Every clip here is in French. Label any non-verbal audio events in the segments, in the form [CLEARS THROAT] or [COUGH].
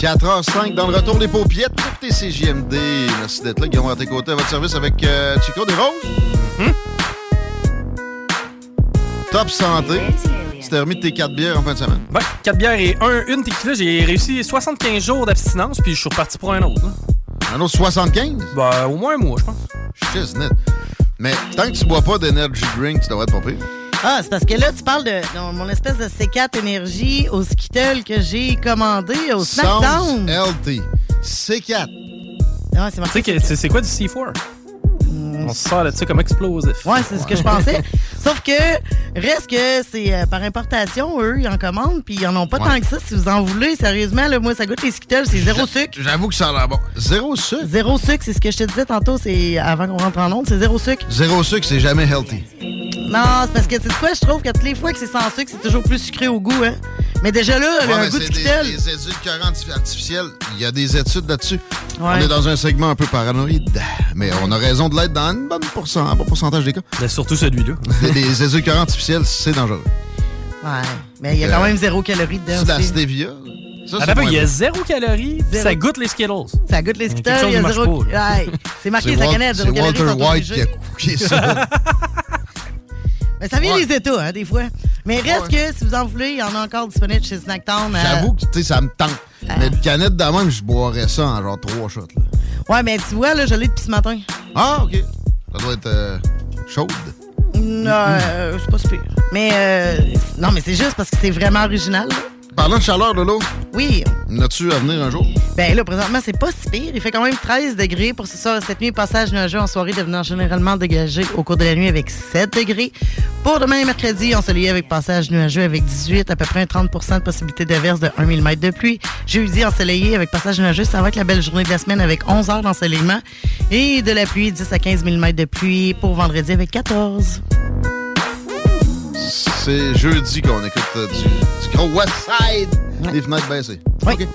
4h05 dans le retour des paupiettes pour tes CJMD. Merci d'être là, Guillaume à tes côtés à votre service avec euh, Chico des Roses. Hmm? Top santé. Tu t'es remis de tes 4 bières en fin de semaine. Ouais, 4 bières et un, une tequila. J'ai réussi 75 jours d'abstinence, puis je suis reparti pour un autre. Un autre 75? Ben, au moins un mois, je pense. Shit, net. Mais tant que tu bois pas d'energy drink, tu devrais être pas pire. Ah, c'est parce que là, tu parles de, de mon espèce de C4 énergie au Skittle que j'ai commandé au Sounds SmackDown. LT. C4. Ouais, c'est Tu marqué. c'est quoi du C4? On se sort de ça comme explosif. Ouais, c'est ce que je pensais. [LAUGHS] Sauf que, reste que c'est euh, par importation, eux, ils en commandent, puis ils en ont pas Ouais. tant que ça. Si vous en voulez, sérieusement, là, moi, ça goûte les Skittles, c'est zéro sucre. J'avoue que ça a l'air bon. Zéro sucre? Zéro sucre, c'est ce que je te disais tantôt, c'est avant qu'on rentre en onde, c'est zéro sucre. Zéro sucre, c'est jamais healthy. Non, c'est parce que, tu sais quoi, je trouve que toutes les fois que c'est sans sucre, c'est toujours plus sucré au goût, hein. Mais déjà là, Ouais, un goût de c'est des, des édulcorants artificiels. Il y a des études là-dessus. Ouais. On est dans un segment un peu paranoïde. Mais on a raison de l'être dans une bonne pourcent, un bon pourcentage des cas. Mais surtout celui-là. [LAUGHS] Les, les édulcorants artificiels, c'est dangereux. Ouais, mais il y a quand Euh, même zéro calorie dedans. C'est de la stevia. Ça, peu, moins il y a zéro calorie, Zéro. ça goûte les Skittles. Ça goûte les Skittles, il y a zéro. c'est marqué sa canette, zéro c'est calorie. Walter White qui a cooké ça. Mais [LAUGHS] ça vient Ouais. les États, hein, des fois. Mais reste Ouais. que, si vous en voulez, il y en a encore disponible chez Snacktown. euh, J'avoue que tu sais, ça me tente. Mais une canette de même, je boirais ça en genre trois shots. Là. Ouais, mais tu vois, là, je l'ai depuis ce matin. Ah, OK. Ça doit être euh, chaude. Non, euh, c'est pas super. Mais, euh, non, mais c'est juste parce que c'est vraiment original. là. Parlant de chaleur, Lolo, Oui. n'as-tu à venir un jour? Ben là, présentement, c'est pas si pire. Il fait quand même 13 degrés pour ce soir et cette nuit. Passage nuageux en soirée devenant généralement dégagé au cours de la nuit avec 7 degrés. Pour demain et mercredi, ensoleillé avec passage nuageux avec 18, à peu près un 30% de possibilité d'averse de 1 mm de pluie. Jeudi, ensoleillé avec passage nuageux. Ça va être la belle journée de la semaine avec 11 heures d'ensoleillement. Et de la pluie, 10 à 15 mm de pluie pour vendredi avec 14. C'est jeudi qu'on écoute euh, du, du gros West Side. Les fenêtres baissées. Oui. OK.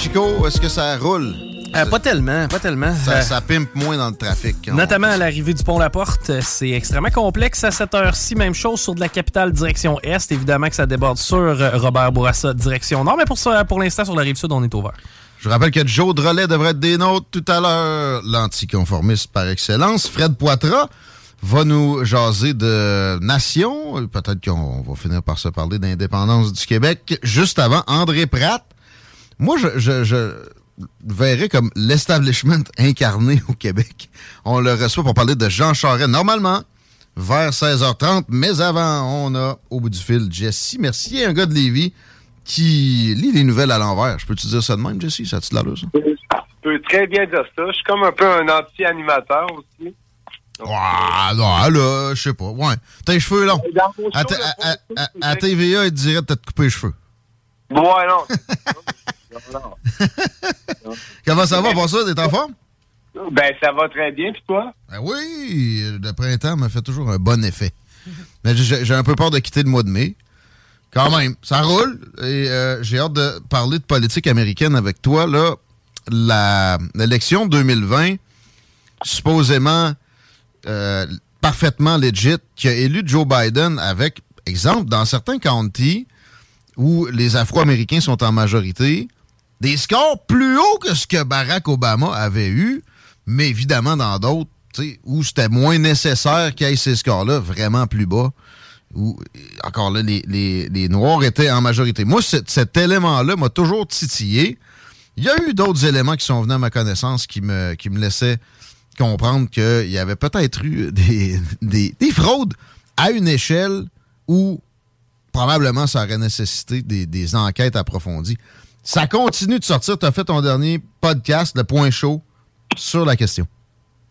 Chico, est-ce que ça roule? Euh, pas tellement, pas tellement. Ça, Euh, ça pimpe moins dans le trafic. On- Notamment à l'arrivée du pont La Porte, c'est extrêmement complexe à cette heure-ci. Même chose sur de la capitale direction est. Évidemment que ça déborde sur Robert Bourassa direction nord, mais pour ça, pour l'instant sur la rive sud, on est ouvert. Je rappelle que Joe Drolet devrait être des nôtres tout à l'heure. L'anticonformiste par excellence. Fred Poitras va nous jaser de nation. Peut-être qu'on va finir par se parler d'indépendance du Québec. Juste avant, André Pratt. Moi, je, je, verrais comme l'establishment incarné au Québec. On le reçoit pour parler de Jean Charest. Normalement, vers 16h30. Mais avant, on a au bout du fil Jesse Mercier, un gars de Lévis qui lit les nouvelles à l'envers. Je peux-tu dire ça de même, Jesse? Ça a-tu? Je peux très bien dire ça. Je suis comme un peu un anti-animateur aussi. Ah, non, là, je sais pas. Ouais. T'as les cheveux longs. À, à- fond, à- à TVA, il te dirait de te couper les cheveux. Ouais, [LAUGHS] non. Comment ça va, pour ça? T'es en forme? Ben, ça va très bien, puis toi? Ben oui, le printemps me fait toujours un bon effet. Mais j'ai un peu peur de quitter le mois de mai. Quand même, ça roule. Et euh, j'ai hâte de parler de politique américaine avec toi. Là, l'élection 2020, supposément euh, parfaitement legit, qui a élu Joe Biden avec, exemple, dans certains counties où les Afro-Américains sont en majorité, des scores plus hauts que ce que Barack Obama avait eu, mais évidemment dans d'autres où c'était moins nécessaire qu'il y ait ces scores-là, vraiment plus bas. Où, encore là, les, les, Noirs étaient en majorité. Moi, cet élément-là m'a toujours titillé. Il y a eu d'autres éléments qui sont venus à ma connaissance qui me, qui me laissaient comprendre qu'il y avait peut-être eu des, des, fraudes à une échelle où probablement ça aurait nécessité des, des enquêtes approfondies. Ça continue de sortir. Tu as fait ton dernier podcast, le point chaud, sur la question.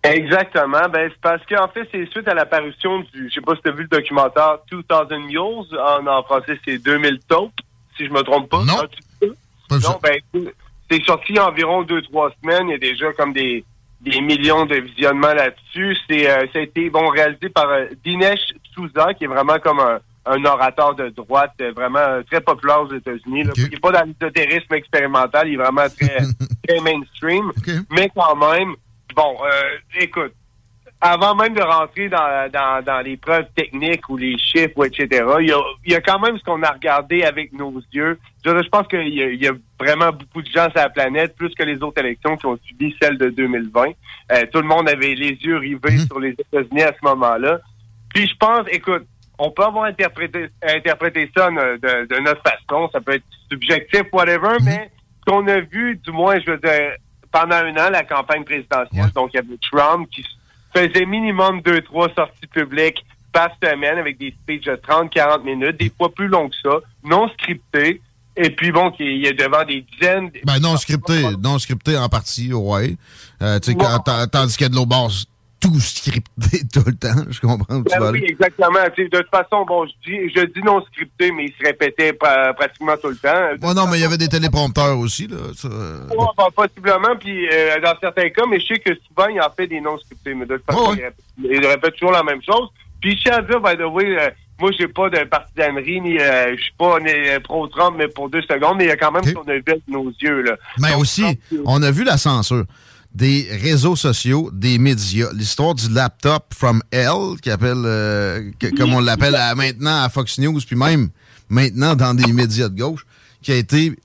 Exactement. Ben, c'est parce qu'en fait, c'est suite à l'apparition du, je sais pas si tu as vu le documentaire 2000 Mules, en, en français, c'est 2000 taupes, si je me trompe pas. Non. non, ben, c'est sorti environ deux, trois semaines. Il y a déjà comme des, des millions de visionnements là-dessus. C'est, euh, ça a été, bon, réalisé par euh, Dinesh Souza, qui est vraiment comme un, un orateur de droite, euh, vraiment très populaire aux États-Unis. Il n'est pas dans l'ésotérisme expérimental, il est vraiment très, [LAUGHS] très mainstream. Mais quand même, bon, euh, écoute, avant même de rentrer dans, dans, dans les preuves techniques ou les chiffres, etc., il y a, il y a quand même ce qu'on a regardé avec nos yeux. Je, je pense qu'il y, y, a vraiment beaucoup de gens sur la planète, plus que les autres élections qui ont subi celle de 2020. Euh, tout le monde avait les yeux rivés mhm. sur les États-Unis à ce moment-là. Puis je pense, écoute, on peut avoir interprété, interprété ça de, de, notre façon. Ça peut être subjectif, whatever, mhm. mais ce qu'on a vu, du moins, je veux dire, pendant un an, la campagne présidentielle, donc il y avait Trump qui faisait minimum deux, trois sorties publiques par semaine avec des speeches de 30, 40 minutes, des fois plus longs que ça, non scriptés. Et puis bon, il est devant des dizaines. Ben non scripté, non scripté en partie, ouais. Euh, tu sais, tandis qu'il y a de l'eau basse tout scripté [LAUGHS] tout le temps. Je comprends. Ben oui, exactement. de toute façon, bon, je dis, je dis non scripté, mais il se répétait pratiquement tout le temps. Bon, non, mais il y avait des téléprompteurs aussi, là. Ça... Ben, possiblement, puis euh, dans certains cas, mais je sais que souvent, il en fait des non scriptés, mais de toute façon, il, répète, toujours la même chose. Puis je tiens à dire, by the way, euh, moi, j'ai pas de partisanerie, ni euh, je suis pas pro-Trump, mais pour deux secondes, mais il y a quand même ce qu'on a vu avec nos yeux, là. Mais aussi, on a vu la censure des réseaux sociaux, des médias. L'histoire du laptop from hell, qui appelle, euh, comme on l'appelle maintenant à Fox News, puis même maintenant dans des médias de gauche, qui a été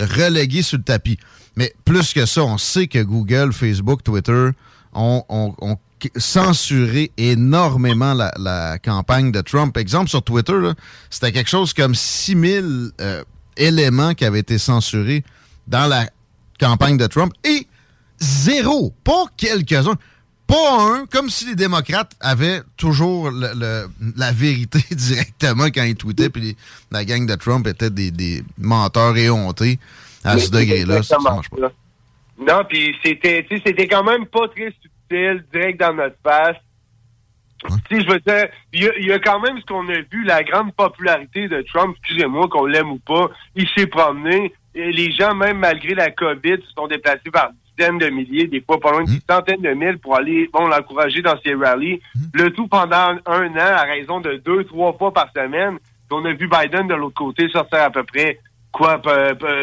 relégué sur le tapis. Mais plus que ça, on sait que Google, Facebook, Twitter ont, censuré énormément la, campagne de Trump. Exemple, sur Twitter, c'était quelque chose comme 6000 euh, éléments qui avaient été censurés dans la campagne de Trump. Et Zéro. Pas quelques-uns. Pas un, comme si les démocrates avaient toujours la vérité [LAUGHS] directement quand ils tweetaient, puis la gang de Trump était des, menteurs éhontés à ce degré-là. Ça, marche pas. Non, puis c'était, c'était quand même pas très subtil, direct dans notre face. Je veux dire, il y, a quand même ce qu'on a vu, la grande popularité de Trump, excusez-moi qu'on l'aime ou pas, il s'est promené, et les gens, même malgré la COVID, se sont déplacés par dizaines de milliers, des fois pas loin d'une mmh. centaine de mille pour aller bon l'encourager dans ses rallyes. Mmh. Le tout pendant un an à raison de deux, trois fois par semaine. on a vu Biden de l'autre côté sortir à peu près quoi,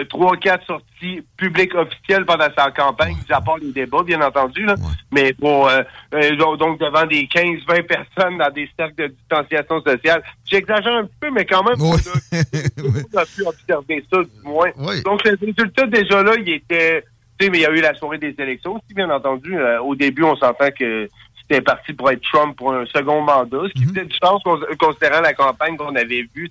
trois, quatre sorties publiques officielles pendant sa campagne, mis à part les débats, bien entendu, là. Mais bon, euh, euh, donc devant des 15, 20 personnes dans des cercles de distanciation sociale. J'exagère un peu, mais quand même, on, a, [LAUGHS] pu observer ça, du moins. Donc, le résultat, déjà là, il était mais il y a eu la soirée des élections aussi, bien entendu. Euh, au début, on s'entend que c'était parti pour être Trump pour un second mandat, ce qui mhm. faisait du sens considérant la campagne qu'on avait vue.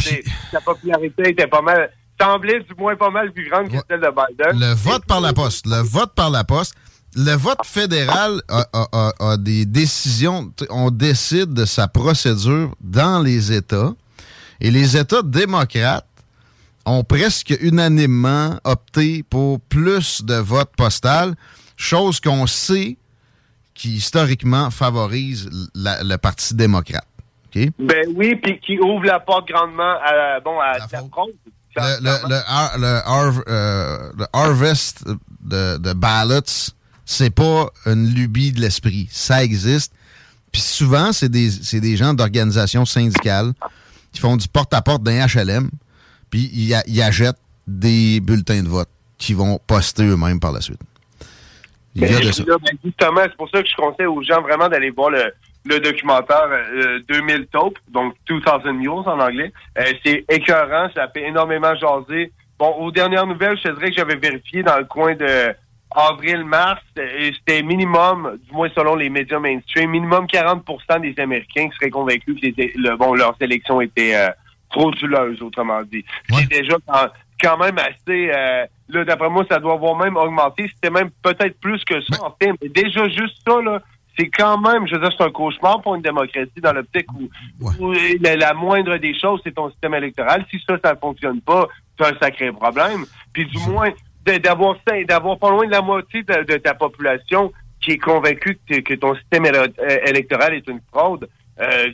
Sa popularité était pas mal, semblait du moins pas mal plus grande que celle de Biden. Le vote par la poste. Le vote par la poste. Le vote fédéral a des décisions. On décide de sa procédure dans les États. Et les États démocrates ont presque unanimement opté pour plus de votes postales, chose qu'on sait qui historiquement favorise le Parti démocrate. Ben oui, puis qui ouvre la porte grandement à, bon, à la, fraude. Le, le, harvest de, de ballots, c'est pas une lubie de l'esprit. Ça existe. Puis souvent, c'est des, des gens d'organisations syndicales qui font du porte-à-porte d'un HLM, puis ils, ils achètent des bulletins de vote qui vont poster eux-mêmes par la suite. Il y a de ça. Ben, justement, c'est pour ça que je conseille aux gens vraiment d'aller voir le, le documentaire 2000 euh, Taupes, donc 2000 Mules en anglais. Euh, c'est écœurant, ça fait énormément jaser. Bon, aux dernières nouvelles, je te dirais que j'avais vérifié dans le coin de avril-mars, et c'était minimum, du moins selon les médias mainstream, minimum 40% des Américains qui seraient convaincus que le, bon, leur sélection était euh, frauduleuse, autrement dit. C'est déjà quand, même assez... Euh, là, d'après moi, ça doit avoir même augmenté. C'était même peut-être plus que ça, en fait. Mais déjà, juste ça, là, c'est quand même, je veux dire, c'est un cauchemar pour une démocratie dans l'optique où, la, moindre des choses, c'est ton système électoral. Si ça, ça ne fonctionne pas, c'est un sacré problème. Puis du moins, d'avoir d'avoir pas loin de la moitié de, ta population qui est convaincue que, ton système euh, électoral est une fraude, euh,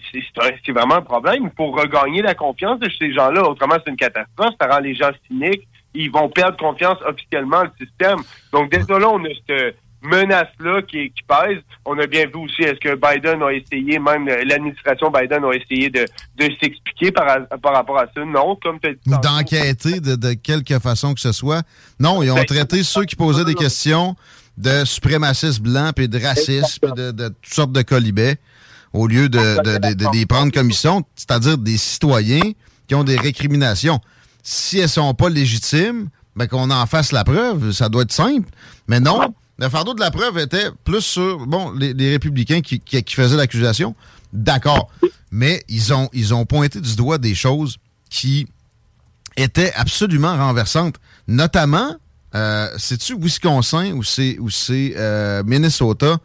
c'est vraiment un problème. Faut regagner la confiance de ces gens-là. Autrement, c'est une catastrophe. Ça rend les gens cyniques. Ils vont perdre confiance officiellement le système. Donc, déjà là, on a cette, menace-là qui, qui pèse. On a bien vu aussi, est-ce que Biden a essayé, même l'administration Biden a essayé de, de s'expliquer par, par rapport à ça? Non, comme tu Ou d'enquêter de, de, quelque façon que ce soit. Non, ils ont ben, traité ceux qui posaient des questions de suprémacistes blancs, puis de racistes, puis de, de, toutes sortes de colibets, au lieu de, de, les prendre comme ils sont, c'est-à-dire des citoyens qui ont des récriminations. Si elles sont pas légitimes, ben qu'on en fasse la preuve, ça doit être simple. Mais non, le fardeau de la preuve était plus sur bon les, républicains qui, faisaient l'accusation. D'accord. Mais ils ont, ils ont pointé du doigt des choses qui étaient absolument renversantes. Notamment, euh, c'est-tu Wisconsin ou c'est euh, Minnesota,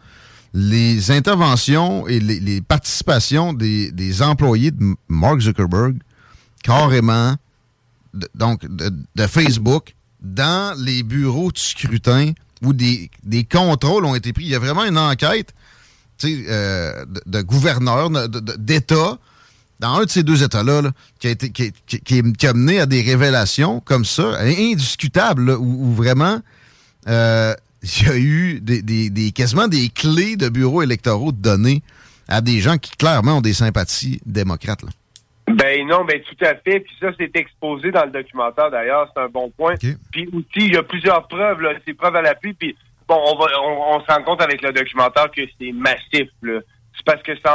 les interventions et les, participations des, employés de Mark Zuckerberg, carrément, donc de Facebook, dans les bureaux de scrutin où des, des, contrôles ont été pris. Il y a vraiment une enquête euh, de, de gouverneur, d'État, dans un de ces deux États-là, qui, a qui, qui, a mené à des révélations comme ça, indiscutables, où, vraiment euh, il y a eu des, des, quasiment des clés de bureaux électoraux données à des gens qui clairement ont des sympathies démocrates. Ben non, ben tout à fait. Puis ça, c'est exposé dans le documentaire d'ailleurs, c'est un bon point. Puis aussi, il y a plusieurs preuves, là, c'est preuves à l'appui. Puis bon, on va on, se rend compte avec le documentaire que c'est massif. Là. C'est parce que c'est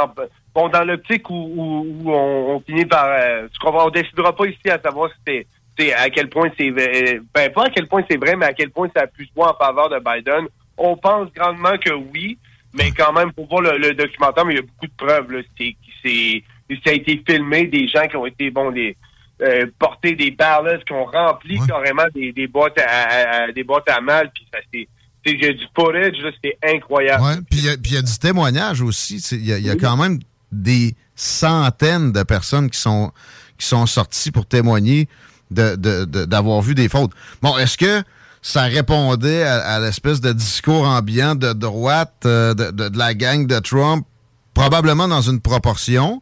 bon dans l'optique où, où, on, finit par euh, tu comprends, on décidera pas ici à savoir si c'est à quel point c'est euh, ben pas à quel point c'est vrai, mais à quel point ça plus voir en faveur de Biden. On pense grandement que oui, mais quand même, pour voir le, documentaire, mais il y a beaucoup de preuves. Là, c'est, c'est ça a été filmé, des gens qui ont été, bon, des, euh, porter des barres qui ont rempli carrément des, des, boîtes à, des boîtes à mal, puis ça c'est y a du footage, c'était incroyable. Ouais, puis il y, a du témoignage aussi. Il y, a, quand même des centaines de personnes qui sont qui sont sorties pour témoigner d'avoir de, de, vu des fautes. Bon, est-ce que ça répondait à, l'espèce de discours ambiant de droite euh, de, de, la gang de Trump? Probablement dans une proportion.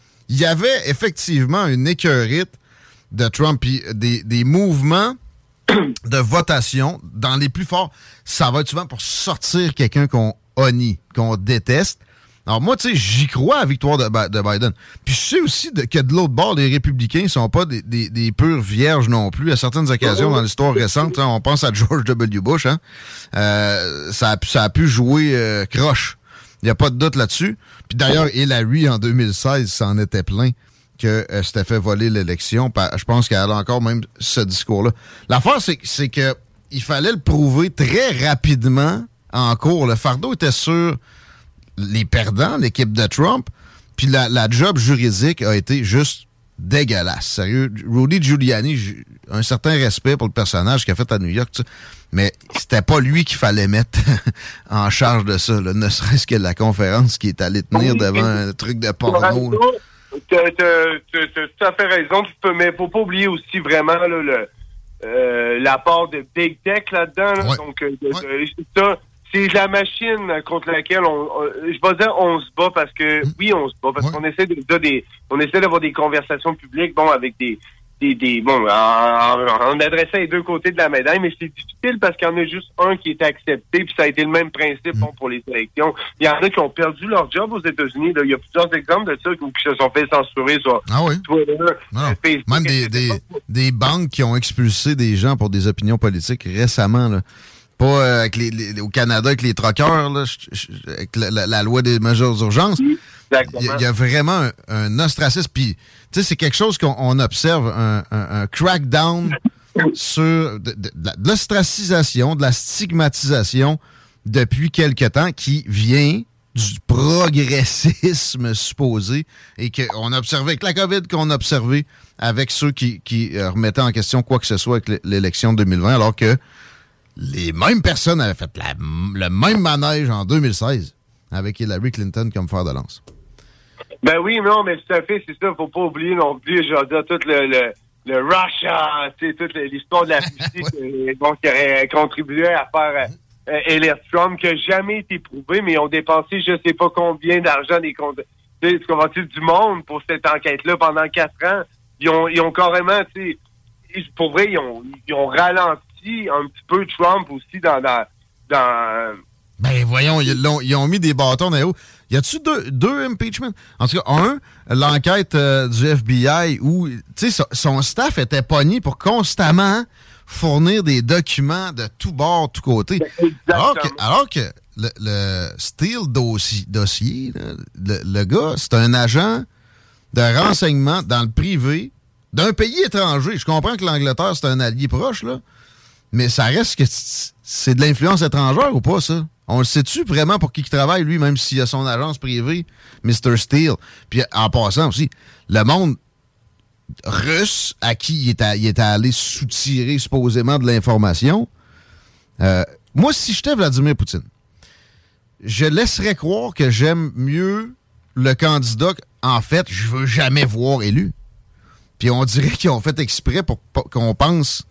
il y avait effectivement une écœurite de Trump, des, des mouvements de votation, dans les plus forts, ça va être souvent pour sortir quelqu'un qu'on honnie, qu'on déteste. Alors moi, tu sais, j'y crois à la victoire de, de, Biden. Puis je sais aussi que de l'autre bord, les républicains sont pas des, des, purs vierges non plus. À certaines occasions dans l'histoire récente, hein, on pense à George W. Bush, hein, euh, ça, a, ça a pu jouer euh, croche. Il n'y a pas de doute là-dessus. Puis d'ailleurs, Hillary, en 2016, s'en était plein que euh, c'était fait voler l'élection. Je pense qu'elle a encore même ce discours-là. L'affaire, c'est que il fallait le prouver très rapidement en cours. Le fardeau était sur les perdants, l'équipe de Trump, puis la, job juridique a été juste dégueulasse. Sérieux, Rudy Giuliani, un certain respect pour le personnage qu'il a fait à New York, mais c'était pas lui qu'il fallait mettre [LAUGHS] en charge de ça, ne serait-ce que la conférence qui est allée tenir devant un truc de porno. Tu as, tout à fait raison, mais faut pas oublier aussi vraiment le, euh, l'apport de Big Tech là-dedans. Donc, euh, ça, c'est la machine contre laquelle on, je vais dire on se bat parce que mm. oui on se bat parce qu'on essaie de, des on essaie d'avoir des conversations publiques bon avec des des, des bon en, adressant les deux côtés de la médaille mais c'est difficile parce qu'il y en a juste un qui est accepté puis ça a été le même principe bon, pour les élections il y en a qui ont perdu leur job aux États-Unis il y a plusieurs exemples de ça qui se sont fait censurer sur ah oui? Twitter Facebook, même des, des, des banques qui ont expulsé des gens pour des opinions politiques récemment là pas euh, avec les, au Canada avec les troqueurs, avec la, loi des mesures d'urgence. Il y, a vraiment un, ostracisme. Puis, tu sais, c'est quelque chose qu'on observe, un, crackdown sur de, l'ostracisation, de la stigmatisation depuis quelque temps qui vient du progressisme [LAUGHS] supposé et qu'on a observé avec la COVID, qu'on a observé avec ceux qui, qui euh, remettaient en question quoi que ce soit avec l'élection de 2020, alors que les mêmes personnes avaient fait le même manège en 2016 avec Hillary Clinton comme fer de lance. Ben oui, non, mais tout à fait, c'est ça. Faut pas oublier non plus, je veux tout le, le, le Russia, toute l'histoire de la [LAUGHS] Russie bon, qui aurait contribué à faire euh, élire Trump, qui n'a jamais été prouvé, mais ils ont dépensé je sais pas combien d'argent des comptes du monde pour cette enquête-là pendant quatre ans. Ils ont, ils ont carrément, tu sais, pour vrai, ils ont, ils ont ralenti un petit peu Trump aussi dans. dans, ben voyons, ils ont, mis des bâtons dans roues. Y a-tu deux, deux impeachments? En tout cas, un, l'enquête euh, du FBI où, tu sais, son staff était pogné pour constamment fournir des documents de tous bords, tous côtés. Alors que, alors que le, le Steele dossier, le, le gars, c'est un agent de renseignement dans le privé d'un pays étranger. Je comprends que l'Angleterre, c'est un allié proche, là. Mais ça reste que c'est de l'influence étrangère ou pas, ça? On le sait-tu vraiment pour qui il travaille, lui, même s'il a son agence privée, Mr. Steele? Puis en passant aussi, le monde russe à qui il est, allé soutirer supposément de l'information, euh, moi, si j'étais Vladimir Poutine, je laisserais croire que j'aime mieux le candidat en fait, je veux jamais voir élu. Puis on dirait qu'ils ont fait exprès pour qu'on pense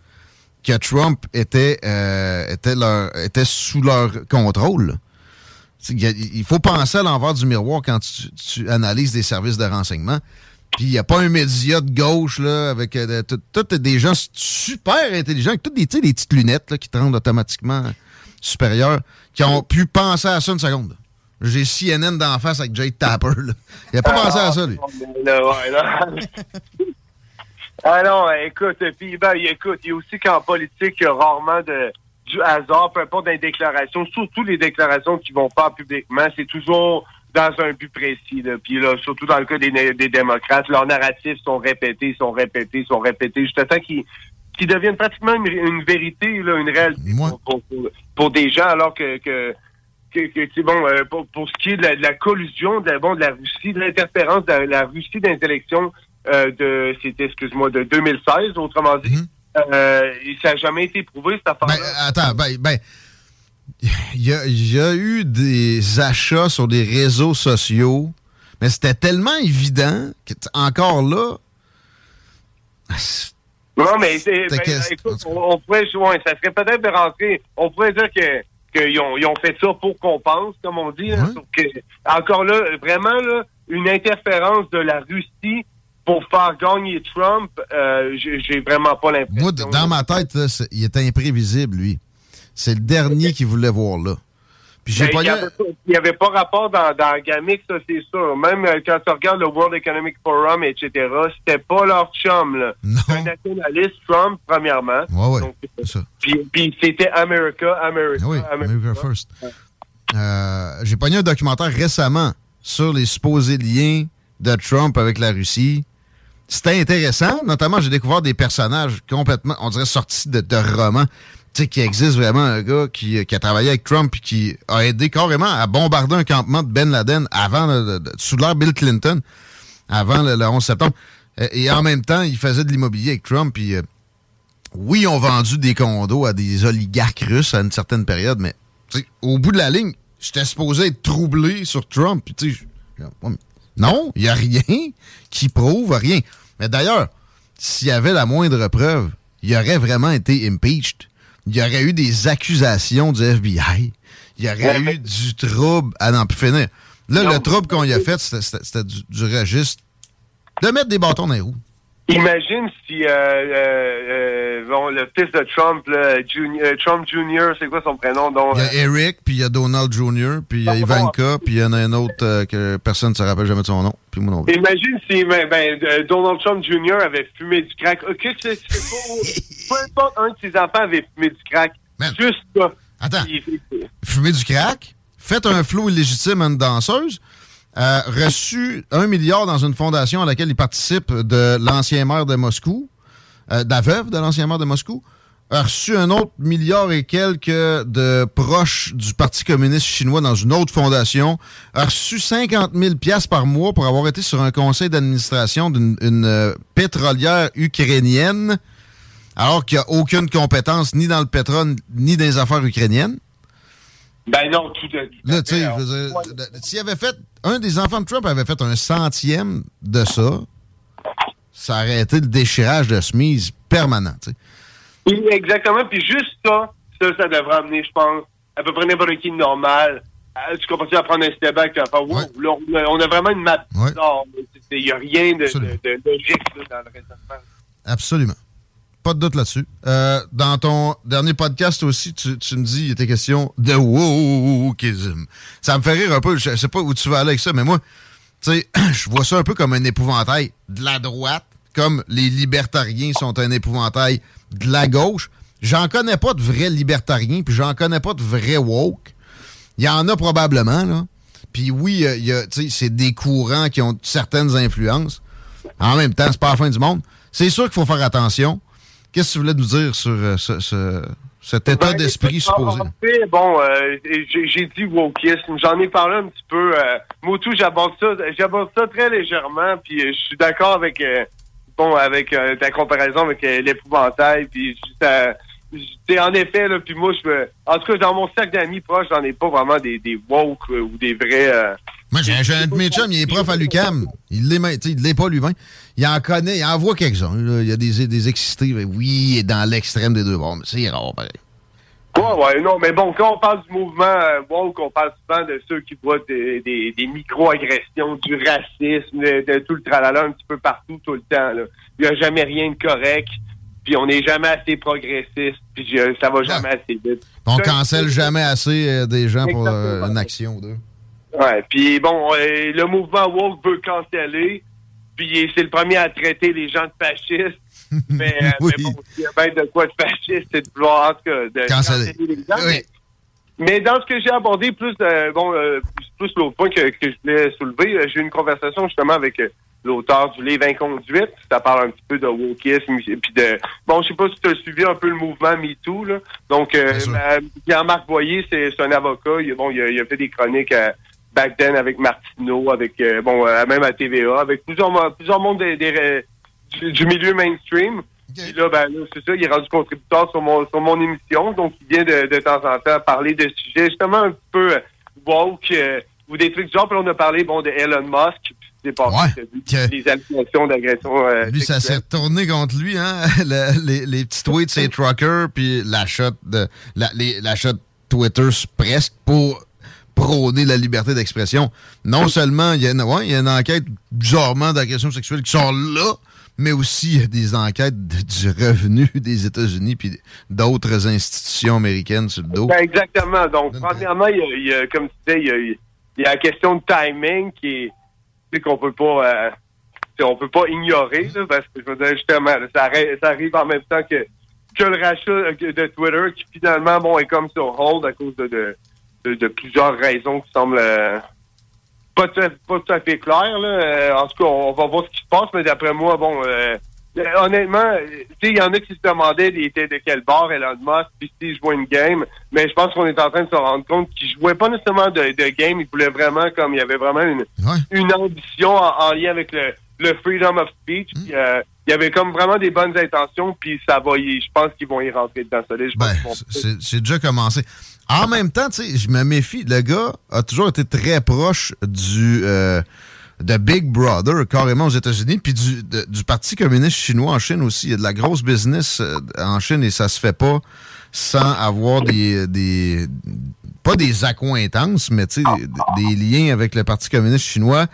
que Trump était, euh, était, leur, était sous leur contrôle. Il faut penser à l'envers du miroir quand tu, analyses des services de renseignement. Puis il n'y a pas un média de gauche là, avec euh, tous des gens super intelligents, avec toutes des, des petites lunettes là, qui te rendent automatiquement supérieur, qui ont pu penser à ça une seconde. J'ai CNN d'en face avec Jay Tapper. Il n'a pas pensé à ça, lui. [LAUGHS] Ah non, écoute, puis ben, écoute, il y a aussi qu'en politique, il y a rarement de du hasard, peu importe des déclarations, surtout les déclarations qui vont pas publiquement, c'est toujours dans un but précis. Là. Puis là, surtout dans le cas des, des démocrates, leurs narratifs sont répétés, sont répétés, sont répétés, jusqu'à temps qu'ils qui deviennent pratiquement une, vérité, là, une réalité pour, pour, des gens, alors que, que que, bon, euh, pour, pour, ce qui est de la, collusion de, bon, de la Russie, de l'interférence de la Russie d'intellection euh, de, c'était, excuse-moi, de 2016, autrement dit. Mhm. Euh, ça n'a jamais été prouvé, cette affaire-là. Ben, attends, ben, ben il y, a, y a eu des achats sur des réseaux sociaux, mais c'était tellement évident que, encore là. Non, mais ben, écoute, on, pourrait, ouais, ça serait peut-être de rentrer, on pourrait dire que qu'ils ont, ils ont fait ça pour qu'on pense, comme on dit. Hein, que, encore là, vraiment, là, une interférence de la Russie pour faire gagner Trump, euh, j'ai vraiment pas l'impression. Moi, dans ma tête, là, c'est- il était imprévisible, lui. C'est le dernier qu'il voulait voir là. Puis j'ai Ben, pas il n'y avait, pas- avait rapport dans, dans Gamic, ça c'est sûr. Même euh, quand tu regardes le World Economic Forum, etc., c'était pas leur chum. là. Un nationaliste, Trump, premièrement. Ouais, ouais. Donc, c'est ça. Puis, puis c'était America, America, oui, America. America First. Euh, j'ai pogné un documentaire récemment sur les supposés liens de Trump avec la Russie. C'était intéressant. Notamment, j'ai découvert des personnages complètement, on dirait, sortis de, de romans. Tu sais, qu'il existe vraiment un gars qui, qui a travaillé avec Trump et qui a aidé carrément à bombarder un campement de Ben Laden avant, le- sous l'ère Bill Clinton, avant le, le 11 septembre. Et en même temps, il faisait de l'immobilier avec Trump. Puis, euh, oui, ils ont vendu des condos à des oligarques russes à une certaine période, mais au bout de la ligne, j'étais supposé être troublé sur Trump. Puis, tu sais, non, il n'y a rien qui prouve rien. Mais d'ailleurs, s'il y avait la moindre preuve, il aurait vraiment été impeached. Il y aurait eu des accusations du FBI. Il y aurait eu du trouble à n'en plus finir. Là, le trouble qu'on y a fait, c'était- c'était c'était du, du registre de mettre des bâtons dans les roues. Imagine si euh, euh, euh, bon, le fils de Trump, là, Junior- Trump Jr., c'est quoi son prénom? Donc, Il y a Eric, puis il y a Donald Jr., puis il y a Ivanka, puis il y en a un autre que personne ne se rappelle jamais de son nom, puis moi non plus. Imagine si ben, ben, Donald Trump Jr. avait fumé du crack. Ok, c'est c'est pas. Peu importe, un de ses enfants avait fumé du crack. Juste ça. Attends. Il- Fumer du crack, fait un flot illégitime à une danseuse, euh, reçu un milliard dans une fondation à laquelle il participe de l'ancien maire de Moscou, euh, de la veuve de l'ancien maire de Moscou, a reçu un autre milliard et quelques de proches du Parti communiste chinois dans une autre fondation, a reçu 50 000 piastres par mois pour avoir été sur un conseil d'administration d'une une, euh, pétrolière ukrainienne, alors qu'il n'y a aucune compétence ni dans le pétrole ni dans les affaires ukrainiennes. Ben non, tout à Là, tu sais, s'il avait fait. Un des enfants de Trump avait fait un centième de ça, ça aurait été le déchirage de chemise permanent. Oui, exactement. Puis juste ça, ça, ça devrait amener, je pense, à peu près n'importe qui normal. Euh, tu continues à prendre un step back, tu vas faire, wow, là, on, a, on a vraiment une map. Il n'y a rien de, de, de logique là, dans le raisonnement. Absolument. Pas de doute là-dessus. Euh, dans ton dernier podcast aussi, tu, me dis, il était question de wokeism. Ça me fait rire un peu. Je sais pas où tu vas aller avec ça, mais moi, tu sais, [CLEARS THROAT] je vois ça un peu comme un épouvantail de la droite, comme les libertariens sont un épouvantail de la gauche. J'en connais pas de vrais libertariens, puis j'en connais pas de vrais woke. Il y en a probablement, là. Puis oui, c'est des courants qui ont certaines influences. En même temps, c'est pas la fin du monde. C'est sûr qu'il faut faire attention. Qu'est-ce que tu voulais nous dire sur euh, ce, ce- cet état Ben, d'esprit supposé? bon, euh, j'ai dit wokisme. J'en ai parlé un petit peu. Euh, moi, tout, j'aborde ça, j'aborde ça très légèrement. Puis euh, je suis d'accord avec, euh, bon, avec ta comparaison avec l'épouvantail. Puis ça, en effet là. Puis moi, je me, en tout cas, dans mon cercle d'amis proches, j'en ai pas vraiment des, des woke ou des vrais. Moi, j'ai un de mes chums, il est prof à l'UCAM. Il il l'est pas lui-même. Il en connaît, il en voit quelques-uns. Il y a des, des excités. mais Oui, il est dans l'extrême des deux bords, mais c'est rare, pareil. Ouais, ouais, non, mais bon, quand on parle du mouvement euh, woke, on parle souvent de ceux qui voient des, des, des micro-agressions, du racisme, de, de tout le tralala un petit peu partout, tout le temps. là. Il n'y a jamais rien de correct, puis on n'est jamais assez progressiste, puis euh, ça va jamais assez vite. On cancelle jamais assez euh, des gens pour euh, une action ou deux. Ouais, puis bon, euh, le mouvement woke veut canceller, puis c'est le premier à traiter les gens de fascistes. [LAUGHS] mais, euh, Oui. mais bon, s'il y a bien de quoi de fasciste, c'est de vouloir, en tout cas, de Canceller. les gens. Mais, mais dans ce que j'ai abordé, plus euh, bon, plus l'autre point que, que je voulais soulever, j'ai eu une conversation justement avec l'auteur du livre Inconduite. Ça parle un petit peu de wokisme, puis de... Bon, je sais pas si tu as suivi un peu le mouvement MeToo, là. Donc, euh, ma- Pierre-Marc Boyer, c'est c'est un avocat. Il, bon, il a, il a fait des chroniques à back then avec Martineau, avec euh, bon, euh, même à TVA, avec plusieurs plusieurs mondes des, des, euh, du, du milieu mainstream. Puis là, ben là, c'est ça, il est rendu contributeur sur mon sur mon émission, donc il vient de, de temps en temps parler de sujets justement un peu woke euh, ou des trucs du genre. Puis on a parlé bon de Elon Musk, puis c'est passé des accusations d'agression. euh, Lui, ça s'est retourné contre lui, hein? [LAUGHS] Le- les, les petits tweets, c'est trucker, puis l'achat de la, les- l'achat de Twitter presque pour, prôner la liberté d'expression. Non seulement il y, a une, ouais, il y a une enquête bizarrement d'agression sexuelle qui sort là, mais aussi il y a des enquêtes de- du revenu des États-Unis puis d'autres institutions américaines sur le dos. Ben, exactement. Donc, premièrement, il y, a, il y a, comme tu disais, il y a, il y a la question de timing qui est qu'on peut pas euh, on peut pas ignorer là, parce que je veux dire justement ça, arri- ça arrive en même temps que que le rachat euh, de Twitter qui finalement bon est comme sur hold à cause de de, de, de plusieurs raisons qui semblent euh, pas tout, à- pas tout à fait claires là. Euh, en tout cas, on va voir ce qui se passe, mais d'après moi, bon euh, honnêtement, il y en a qui se demandaient il était de quel bord Elon Musk, puis s'il jouait une game, mais je pense qu'on est en train de se rendre compte qu'il jouait pas nécessairement de, de game, il voulait vraiment, comme il y avait vraiment une, une ambition en, en lien avec le, le freedom of speech, euh, il y avait comme vraiment des bonnes intentions, puis ça va, y- je pense qu'ils vont y rentrer dedans. C'est c'est déjà commencé. En même temps, je me méfie. Le gars a toujours été très proche du euh, de Big Brother, carrément aux États-Unis, puis du, du Parti communiste chinois en Chine aussi. Il y a de la grosse business euh, en Chine et ça se fait pas sans avoir des, des pas des accointances, mais tu sais, des liens avec le Parti communiste chinois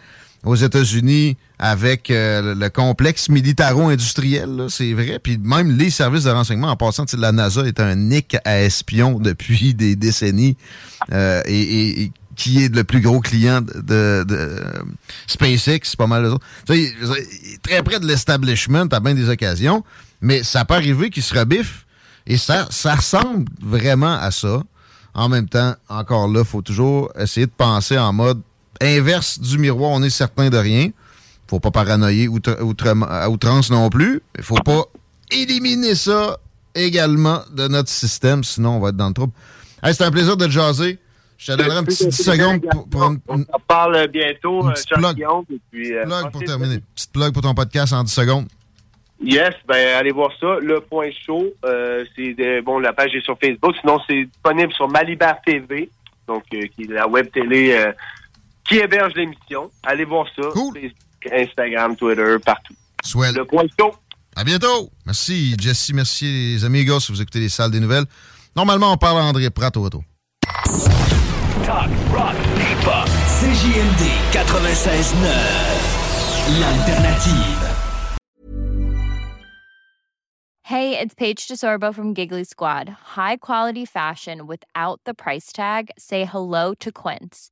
aux États-Unis avec euh, le, le complexe militaro-industriel, c'est vrai. Puis même les services de renseignement, en passant, la NASA est un nick à espions depuis [LAUGHS] des décennies euh, et, et- et qui est le plus gros client de, de, SpaceX, pas mal de autres. Très près de l'establishment à bien des occasions, mais ça peut arriver qu'il se rebiffe et ça, ça ressemble vraiment à ça. En même temps, encore là, faut toujours essayer de penser en mode inverse du miroir. On est certain de rien. Faut pas paranoïer outre, outre- à outrance non plus. Il faut pas éliminer ça également de notre système, sinon on va être dans le trouble. Hey, C'était un plaisir de te jaser. Je te donnerai un petit 10 secondes pour, pour une, On en parle bientôt, euh, Charles plug. Guillaume, et puis, euh, plug pour terminer. Petite plug pour ton podcast en 10 secondes. Yes, ben allez voir ça. Le point chaud, euh, c'est bon la page est sur Facebook. Sinon c'est disponible sur Malibert TV, donc euh, qui est la web télé euh, qui héberge l'émission? Allez voir ça. Instagram, Twitter, partout. Swell. Le point chaud. À bientôt. Merci, Jesse. Merci, les amigos, si vous écoutez les salles des nouvelles. Normalement, on parle à André Pratt au retour. Talk, rock, hip-hop. CJMD 96.9. L'alternative. Hey, it's Paige DeSorbo from Giggly Squad. High quality fashion without the price tag. Say hello to Quince.